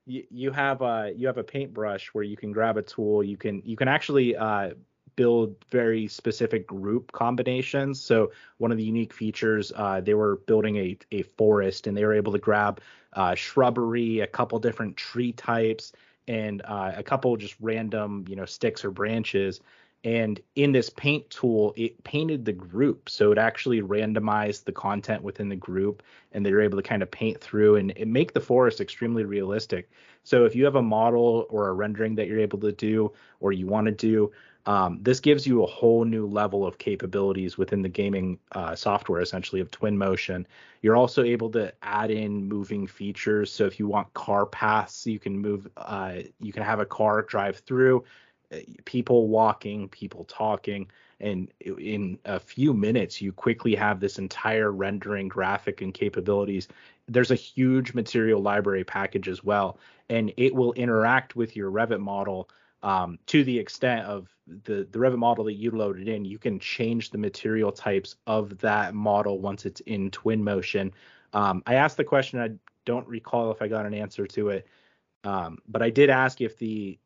you, you have a you have a paintbrush where you can grab a tool. You can you can actually uh, build very specific group combinations. So one of the unique features, uh, they were building a a forest and they were able to grab uh, shrubbery, a couple different tree types, and uh, a couple just random you know sticks or branches. And in this paint tool, it painted the group. So it actually randomized the content within the group and they were able to kind of paint through and, and make the forest extremely realistic. So if you have a model or a rendering that you're able to do or you want to do, um, this gives you a whole new level of capabilities within the gaming uh, software, essentially of Twinmotion. You're also able to add in moving features. So if you want car paths, you can move. Uh, you can have a car drive through uh, people walking, people talking, and in a few minutes, you quickly have this entire rendering graphic and capabilities. There's a huge material library package as well, and it will interact with your Revit model um, to the extent of the, the Revit model that you loaded in. You can change the material types of that model once it's in Twinmotion. Um, I asked the question, I don't recall if I got an answer to it, um, but I did ask if the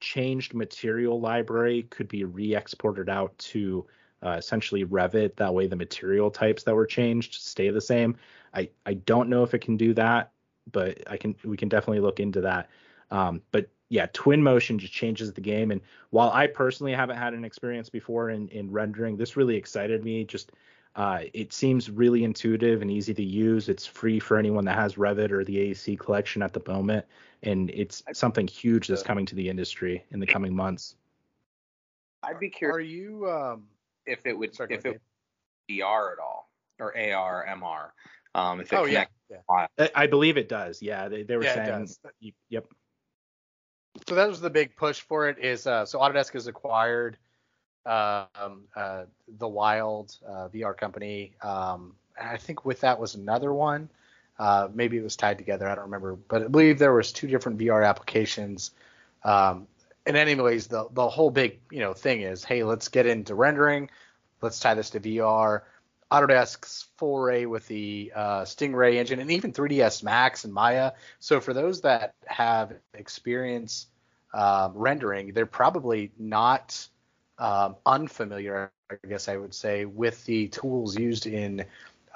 changed material library could be re-exported out to uh, essentially Revit. That way, the material types that were changed stay the same. I I don't know if it can do that, but I can we can definitely look into that. Um, but yeah, Twinmotion just changes the game. And while I personally haven't had an experience before in in rendering, this really excited me. Just uh, it seems really intuitive and easy to use. It's free for anyone that has Revit or the AEC collection at the moment, and it's something huge that's coming to the industry in the coming months. I'd be curious. Are you um if it would sorry, if it VR at all or AR MR. Um, if it Oh yeah. connects yeah. I, I believe it does. Yeah, they, they were Yeah, it saying. does. y- Yep. So that was the big push for it. Is uh, so Autodesk has acquired um, uh, the Wild uh, VR company. Um, I think with that was another one. Uh, maybe it was tied together. I don't remember, but I believe there was two different VR applications. Um, and anyways, the the whole big you know thing is, hey, let's get into rendering. Let's tie this to VR. Autodesk's foray with the uh, Stingray engine and even 3ds Max and Maya. So for those that have experience um, rendering, they're probably not um, unfamiliar, I guess I would say, with the tools used in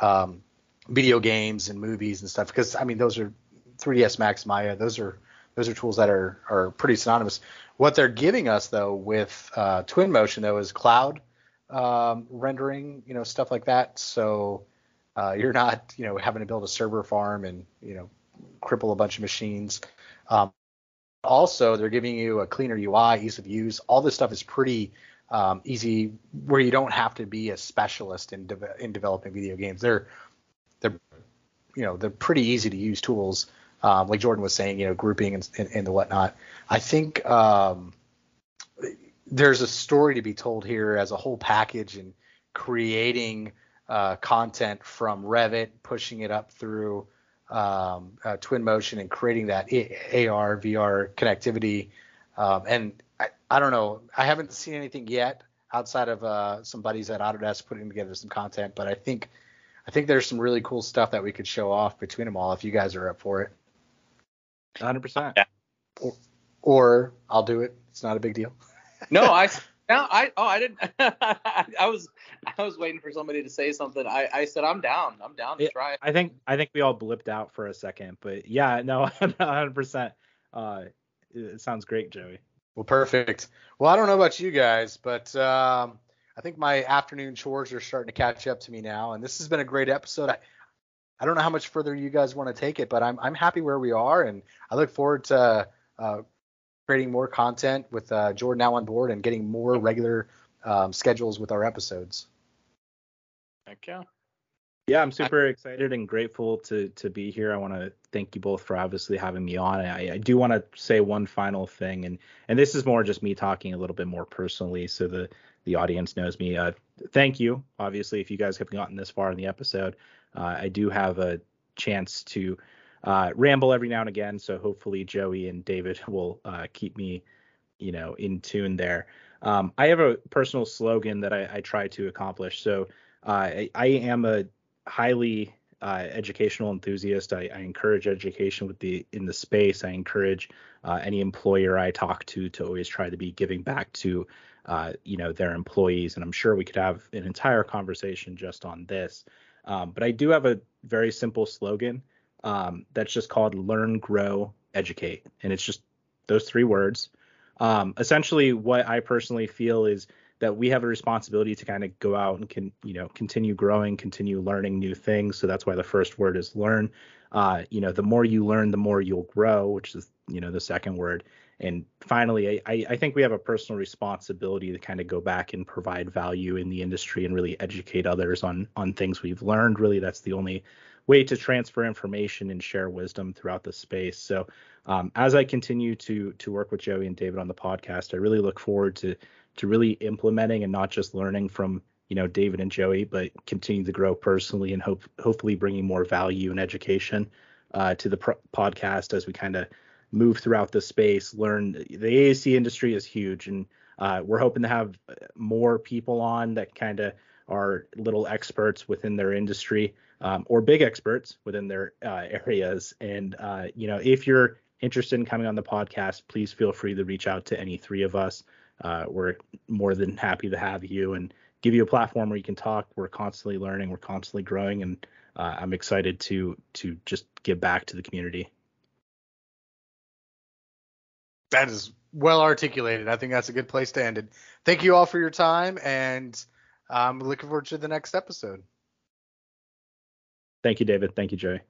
um, video games and movies and stuff. Because I mean, those are 3ds Max, Maya. Those are those are tools that are are pretty synonymous. What they're giving us though with uh, Twinmotion though is cloud um, rendering, you know, stuff like that. So uh, you're not, you know, having to build a server farm and you know cripple a bunch of machines. Um, also, they're giving you a cleaner UI, ease of use. All this stuff is pretty um, easy, where you don't have to be a specialist in de- in developing video games. They're they're you know they're pretty easy to use tools. Um, like Jordan was saying, you know, grouping and, and, and the whatnot. I think um, there's a story to be told here as a whole package and creating uh, content from Revit, pushing it up through um, uh, Twinmotion, and creating that AR VR connectivity. Um, and I, I don't know, I haven't seen anything yet outside of uh, some buddies at Autodesk putting together some content, but I think I think there's some really cool stuff that we could show off between them all if you guys are up for it. 100%. Yeah. Or I'll do it. It's not a big deal. [LAUGHS] no, I down. I oh I didn't. [LAUGHS] I was I was waiting for somebody to say something. I I said I'm down. I'm down to Yeah, try. I think I think we all blipped out for a second, but yeah, no, [LAUGHS] 100%. Uh, it sounds great, Joey. Well, perfect. Well, I don't know about you guys, but um, I think my afternoon chores are starting to catch up to me now, and this has been a great episode. I, I don't know how much further you guys want to take it, but I'm I'm happy where we are, and I look forward to uh, creating more content with uh, Jordan now on board and getting more regular um, schedules with our episodes. Thank you. Yeah, I'm super excited and grateful to to be here. I want to thank you both for obviously having me on. I, I do want to say one final thing, and and this is more just me talking a little bit more personally, so the the audience knows me. Uh, thank you, obviously, if you guys have gotten this far in the episode. Uh, I do have a chance to uh, ramble every now and again, so hopefully Joey and David [LAUGHS] will uh, keep me, you know, in tune there. Um, I have a personal slogan that I, I try to accomplish. So uh, I, I am a highly uh, educational enthusiast. I, I encourage education with the in the space. I encourage uh, any employer I talk to to always try to be giving back to uh, you know their employees. And I'm sure we could have an entire conversation just on this. Um, but I do have a very simple slogan um, that's just called "Learn, Grow, Educate," and it's just those three words. Um, essentially, what I personally feel is that we have a responsibility to kind of go out and can you know continue growing continue learning new things. So that's why the first word is learn. Uh, you know the more you learn the more you'll grow which is you know the second word. And finally I, I think we have a personal responsibility to kind of go back and provide value in the industry and really educate others on on things we've learned. Really that's the only way to transfer information and share wisdom throughout the space so um, as i continue to to work with joey and david on the podcast i really look forward to to really implementing and not just learning from you know David and Joey, but continue to grow personally and hope hopefully bringing more value and education uh, to the podcast as we kind of move throughout the space. Learn the AEC industry is huge, and uh, we're hoping to have more people on that kind of are little experts within their industry um, or big experts within their uh, areas. And uh, you know, if you're interested in coming on the podcast, please feel free to reach out to any three of us. Uh, we're more than happy to have you and give you a platform where you can talk. We're constantly learning, we're constantly growing, and uh, I'm excited to to just give back to the community. That is well articulated. I think that's a good place to end it. Thank you all for your time, and I'm looking forward to the next episode. Thank you, David. Thank you, Joey.